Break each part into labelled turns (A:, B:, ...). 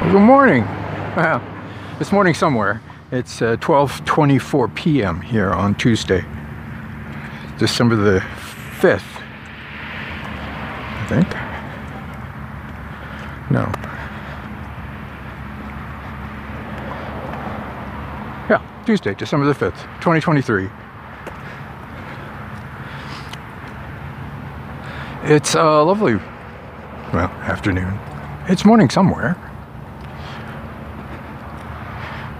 A: Well, good morning. Well, this morning somewhere. It's uh, 12:24 p.m. here on Tuesday, December the 5th. I think. No. Yeah, Tuesday, December the 5th, 2023. It's a uh, lovely, well, afternoon. It's morning somewhere.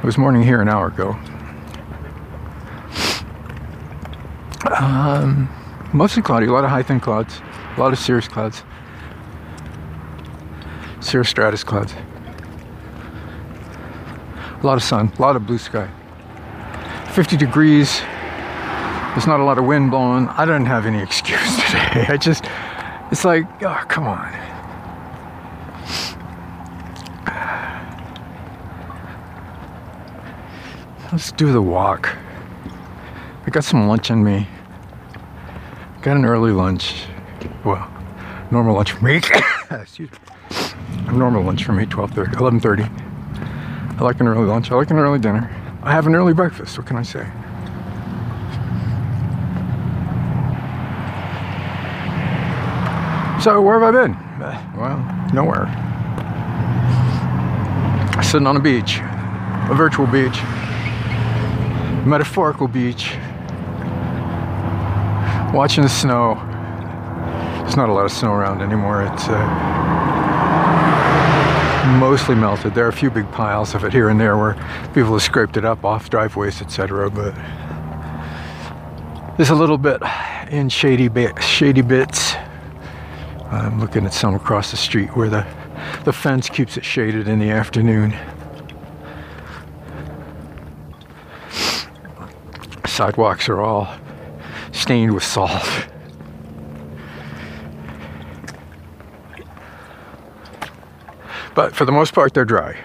A: Was morning here an hour ago. Um, mostly cloudy, a lot of high thin clouds, a lot of cirrus clouds, cirrus stratus clouds, a lot of sun, a lot of blue sky. 50 degrees. There's not a lot of wind blowing. I don't have any excuse today. I just, it's like, oh, come on. Let's do the walk. I got some lunch in me. Got an early lunch. Well, normal lunch for me. Excuse me. Normal lunch for me, 12.30, 11.30. I like an early lunch. I like an early dinner. I have an early breakfast. What can I say? So, where have I been? Well, nowhere. Sitting on a beach, a virtual beach metaphorical beach, watching the snow. There's not a lot of snow around anymore. It's uh, mostly melted. There are a few big piles of it here and there where people have scraped it up off driveways, etc. But there's a little bit in shady shady bits. I'm looking at some across the street where the the fence keeps it shaded in the afternoon. Sidewalks are all stained with salt. But for the most part, they're dry.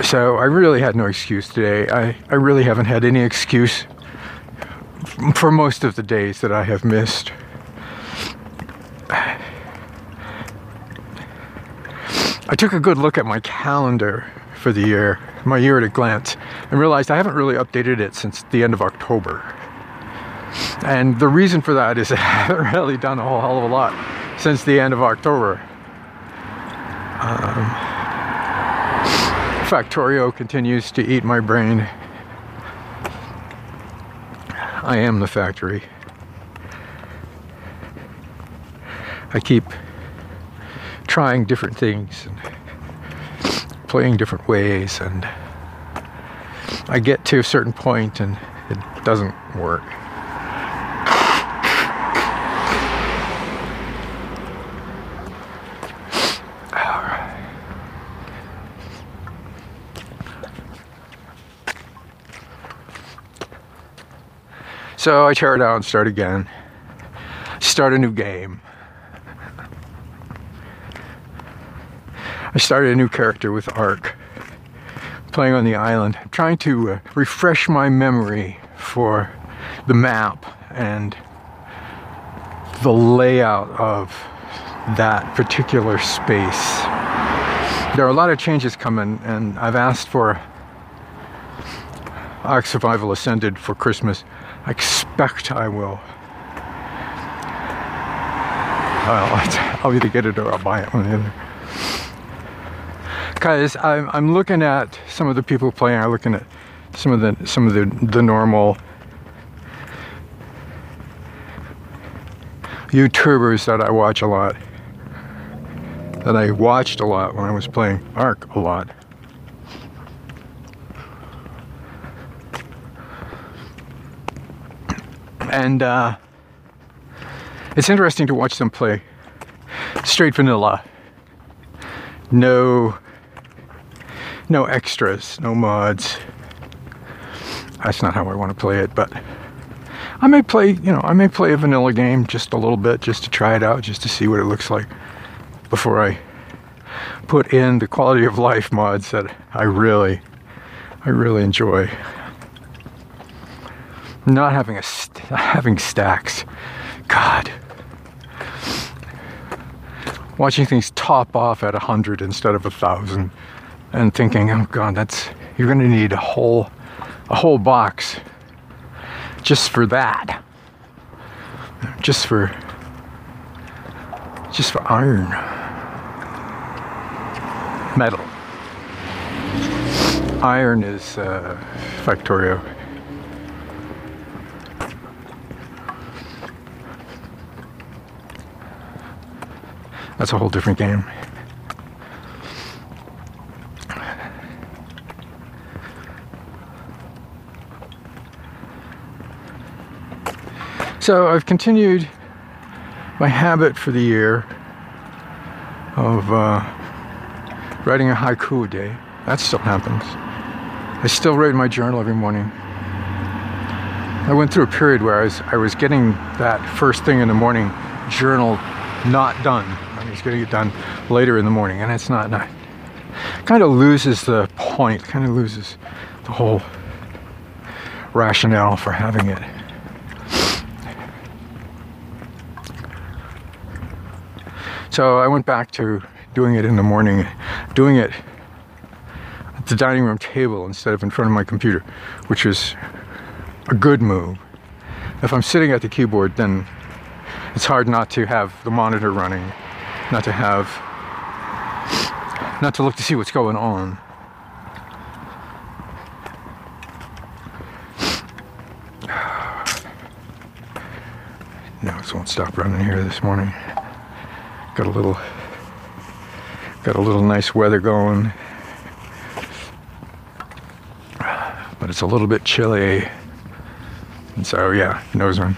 A: So I really had no excuse today. I, I really haven't had any excuse for most of the days that I have missed. I took a good look at my calendar for the year, my year at a glance, and realized I haven't really updated it since the end of October. And the reason for that is I haven't really done a whole hell of a lot since the end of October. Um, Factorio continues to eat my brain. I am the factory. I keep trying different things and playing different ways and I get to a certain point and it doesn't work. So I tear it out and start again. Start a new game. I started a new character with Ark, playing on the island, trying to uh, refresh my memory for the map and the layout of that particular space. There are a lot of changes coming, and I've asked for Ark Survival Ascended for Christmas. I expect I will. Well, I'll either get it or I'll buy it. One or the other because I'm, I'm looking at some of the people playing. I'm looking at some of the some of the the normal YouTubers that I watch a lot. That I watched a lot when I was playing Ark a lot. And uh, it's interesting to watch them play straight vanilla. No no extras, no mods. That's not how I want to play it, but I may play, you know, I may play a vanilla game just a little bit just to try it out, just to see what it looks like before I put in the quality of life mods that I really, I really enjoy. Not having a st- having stacks, God. watching things top off at a hundred instead of a thousand, and thinking, "Oh God, that's you're to need a whole a whole box just for that, just for just for iron, metal." Iron is uh, Factorio. That's a whole different game. So I've continued my habit for the year of uh, writing a haiku a day. That still happens. I still write my journal every morning. I went through a period where I was I was getting that first thing in the morning journal not done. I was getting it done later in the morning, and it's not. not kind of loses the point. Kind of loses the whole rationale for having it. So I went back to doing it in the morning, doing it at the dining room table instead of in front of my computer, which is a good move. If I'm sitting at the keyboard, then it's hard not to have the monitor running, not to have, not to look to see what's going on. No, it won't stop running here this morning. Got a little, got a little nice weather going. but it's a little bit chilly. And so, yeah, nose run.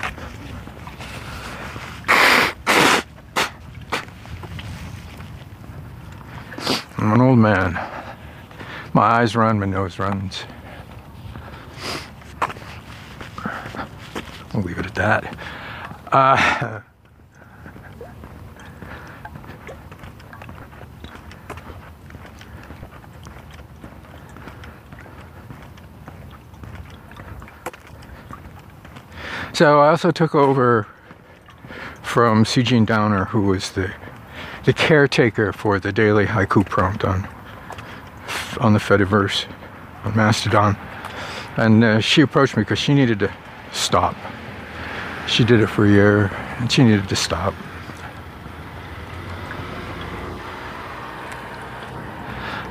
A: I'm an old man. My eyes run, my nose runs. We'll leave it at that. Uh, So I also took over from Eugene Downer, who was the the caretaker for the daily haiku prompt on on the Fediverse on Mastodon, and uh, she approached me because she needed to stop. She did it for a year, and she needed to stop.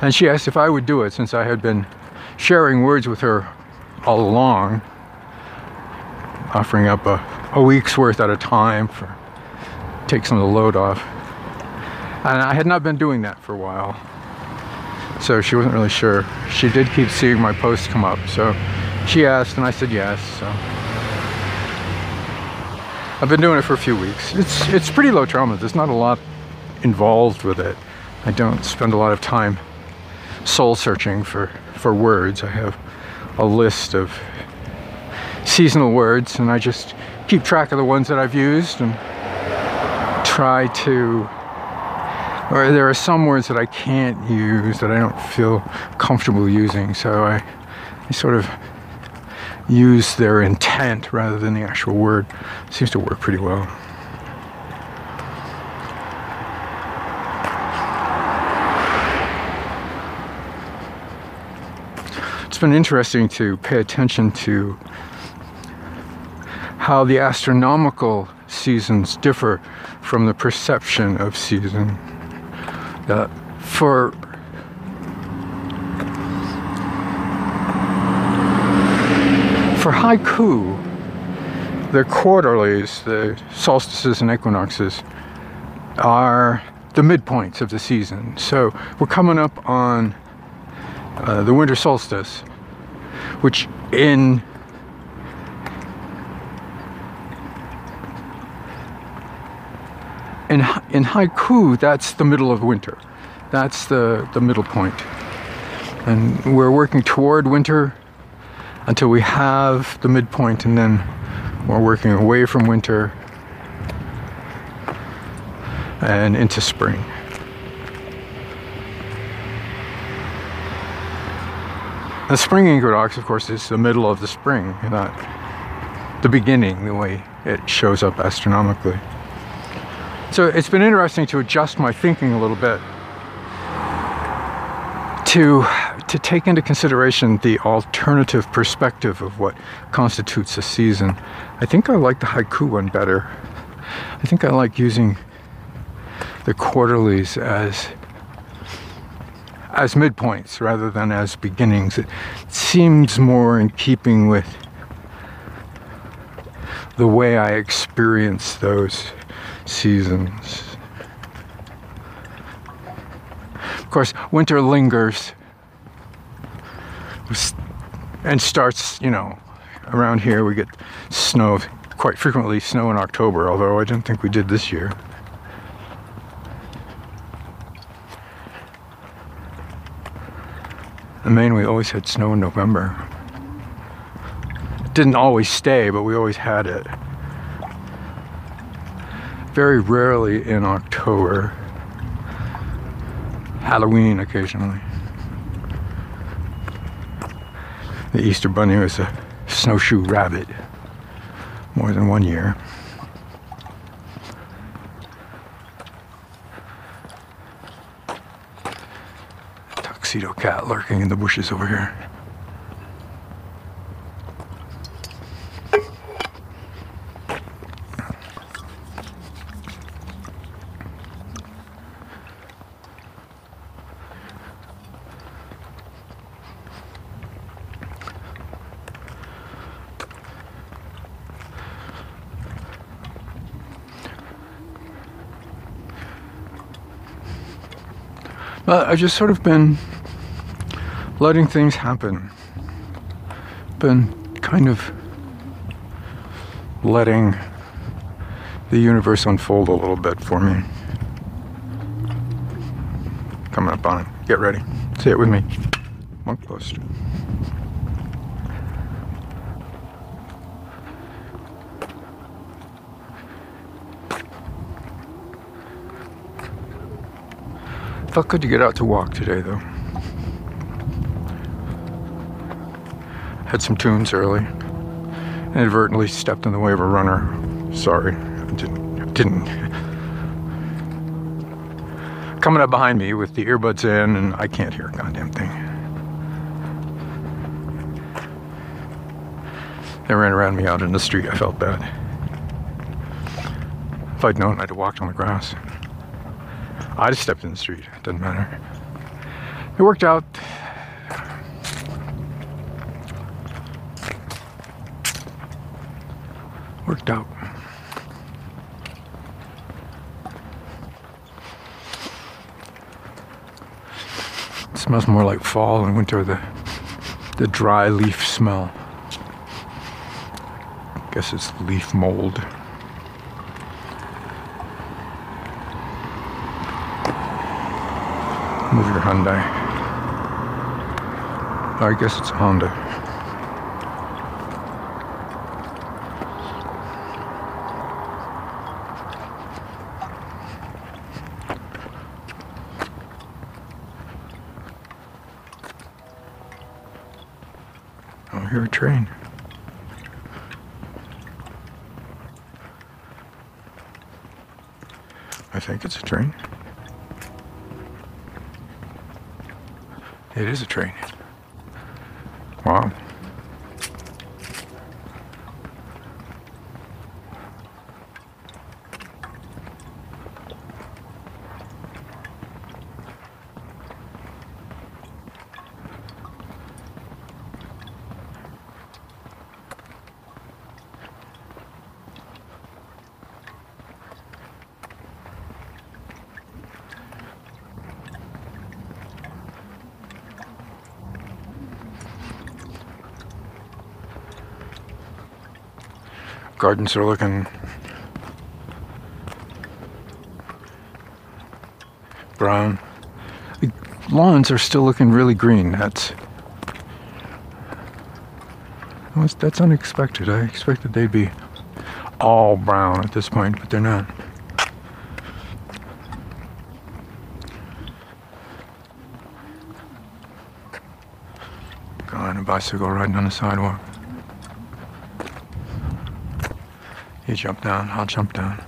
A: And she asked if I would do it since I had been sharing words with her all along offering up a, a week's worth at a time for take some of the load off. And I had not been doing that for a while. So she wasn't really sure. She did keep seeing my posts come up. So she asked and I said yes. So I've been doing it for a few weeks. It's it's pretty low trauma. There's not a lot involved with it. I don't spend a lot of time soul searching for, for words. I have a list of seasonal words and I just keep track of the ones that I've used and try to or there are some words that I can't use that I don't feel comfortable using so I, I sort of use their intent rather than the actual word. It seems to work pretty well. It's been interesting to pay attention to how the astronomical seasons differ from the perception of season. Uh, for for haiku, the quarterlies, the solstices and equinoxes, are the midpoints of the season. So we're coming up on uh, the winter solstice, which in in, haiku, that's the middle of winter. That's the, the middle point. And we're working toward winter until we have the midpoint, and then we're working away from winter and into spring. The spring equinox, of course, is the middle of the spring, not the beginning, the way it shows up astronomically. So it's been interesting to adjust my thinking a little bit to to take into consideration the alternative perspective of what constitutes a season. I think I like the haiku one better. I think I like using the quarterlies as as midpoints rather than as beginnings. It seems more in keeping with the way I experience those seasons. Of course, winter lingers and starts, you know, around here we get snow quite frequently, snow in October, although I didn't think we did this year. In Maine, we always had snow in November. It didn't always stay, but we always had it. Very rarely in October. Halloween occasionally. The Easter Bunny was a snowshoe rabbit more than one year. Tuxedo cat lurking in the bushes over here. But I've just sort of been letting things happen. Been kind of letting the universe unfold a little bit for me. Coming up on it. Get ready. Say it with me. Monk post. Felt good to get out to walk today, though. Had some tunes early. Inadvertently stepped in the way of a runner. Sorry, I didn't. Didn't. Coming up behind me with the earbuds in, and I can't hear a goddamn thing. They ran around me out in the street. I felt bad. If I'd known, I'd have walked on the grass. I just stepped in the street. It doesn't matter. It worked out. Worked out. It smells more like fall and winter, the the dry leaf smell. I Guess it's leaf mold. Move your Hyundai. I guess it's a Honda. Oh, hear a train. I think it's a train. It is a train. Gardens are looking brown. The lawns are still looking really green. That's that's unexpected. I expected they'd be all brown at this point, but they're not. God, a bicycle riding on the sidewalk. You jump down, I'll jump down.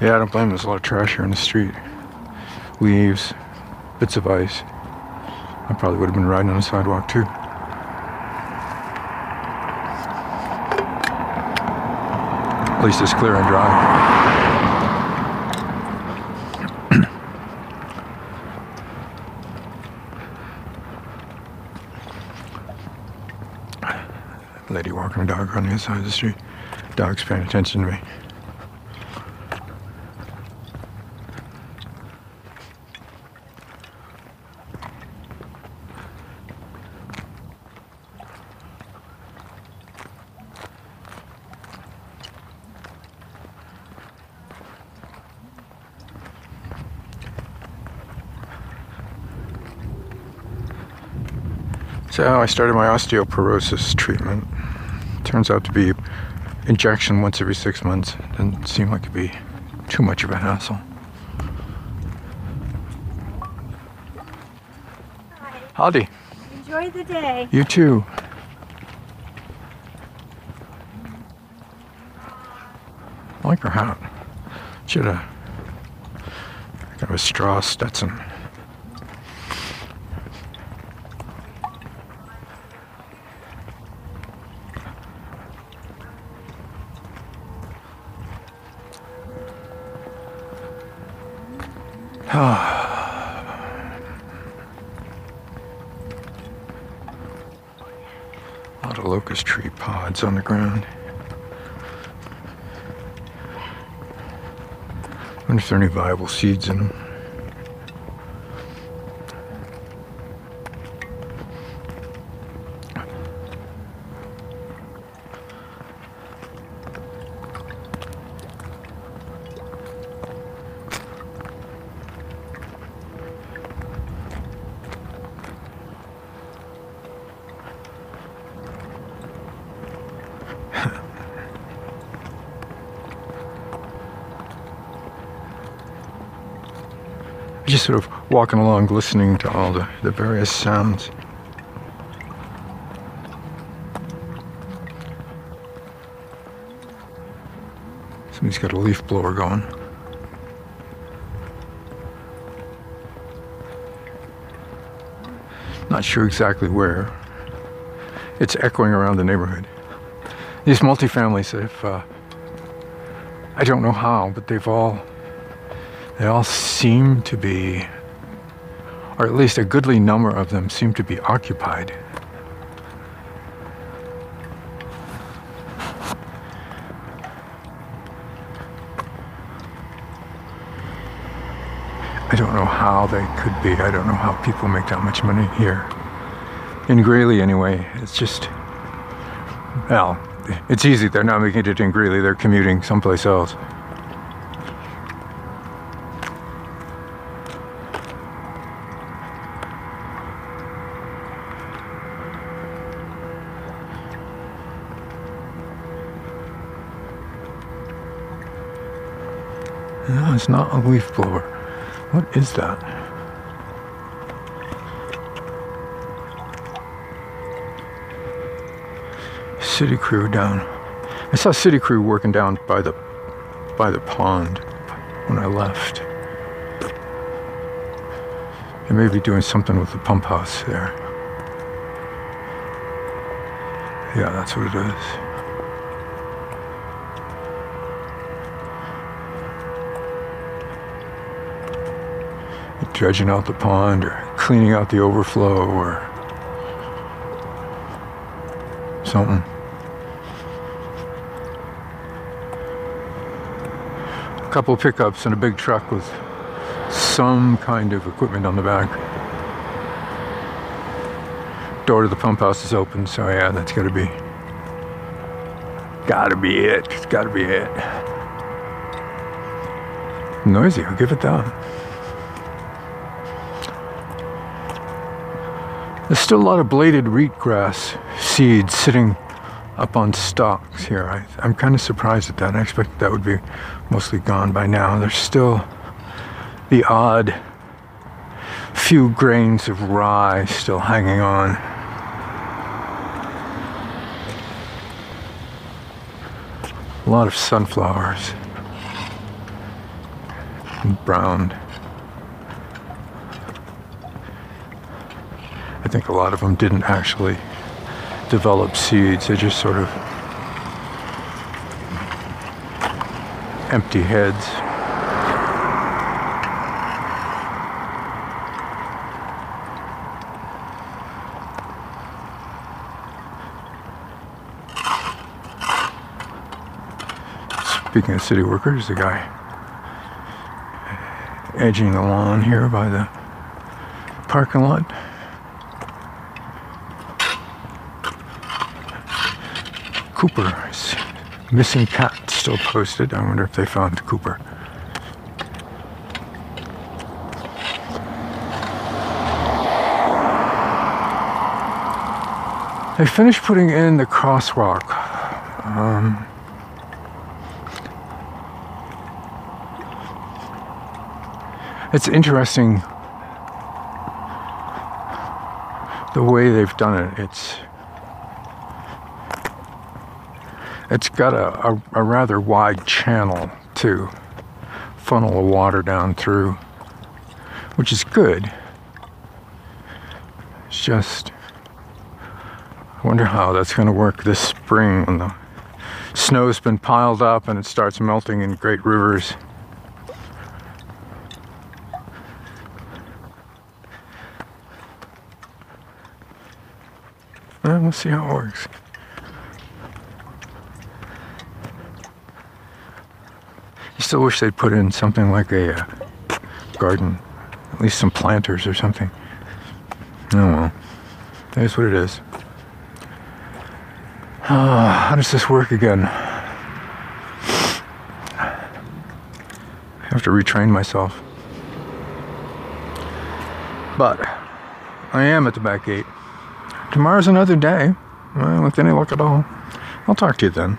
A: Yeah, I don't blame him. There's a lot of trash here in the street. Leaves, bits of ice. Probably would have been riding on the sidewalk too. At least it's clear and dry. Lady walking a dog on the other side of the street. Dog's paying attention to me. So oh, I started my osteoporosis treatment. Turns out to be injection once every six months. Didn't seem like it'd be too much of a hassle.
B: Hi.
A: Howdy.
B: Enjoy the day.
A: You too. I like her hat. Should have kind of a straw Stetson. Lot of locust tree pods on the ground. I wonder if there are any viable seeds in them. Just sort of walking along, listening to all the, the various sounds. Somebody's got a leaf blower going. Not sure exactly where. It's echoing around the neighborhood. These multifamilies have, uh, I don't know how, but they've all, they all seem to be, or at least a goodly number of them seem to be occupied. I don't know how they could be. I don't know how people make that much money here. In Greeley, anyway, it's just, well, it's easy. They're not making it in Greeley, they're commuting someplace else. No, not a leaf blower. What is that? City crew down. I saw city crew working down by the by the pond when I left. They may be doing something with the pump house there. Yeah, that's what it is. Dredging out the pond or cleaning out the overflow or something. A couple of pickups and a big truck with some kind of equipment on the back. Door to the pump house is open, so yeah, that's gotta be gotta be it. It's gotta be it. Noisy, I'll give it that. There's still a lot of bladed wheatgrass seeds sitting up on stalks here. I, I'm kind of surprised at that. I expected that would be mostly gone by now. There's still the odd few grains of rye still hanging on. A lot of sunflowers. browned. I think a lot of them didn't actually develop seeds, they just sort of empty heads. Speaking of city workers, the guy edging the lawn here by the parking lot. Cooper's missing cat still posted. I wonder if they found Cooper. I finished putting in the crosswalk. Um, it's interesting the way they've done it. It's it's got a, a, a rather wide channel to funnel the water down through, which is good. It's just I wonder how that's going to work this spring when the snow's been piled up and it starts melting in great rivers. Well, we'll see how it works. Still wish they'd put in something like a uh, garden, at least some planters or something. Oh well, that is what it is. Uh, how does this work again? I have to retrain myself. But I am at the back gate. Tomorrow's another day. Well, with any luck at all. I'll talk to you then.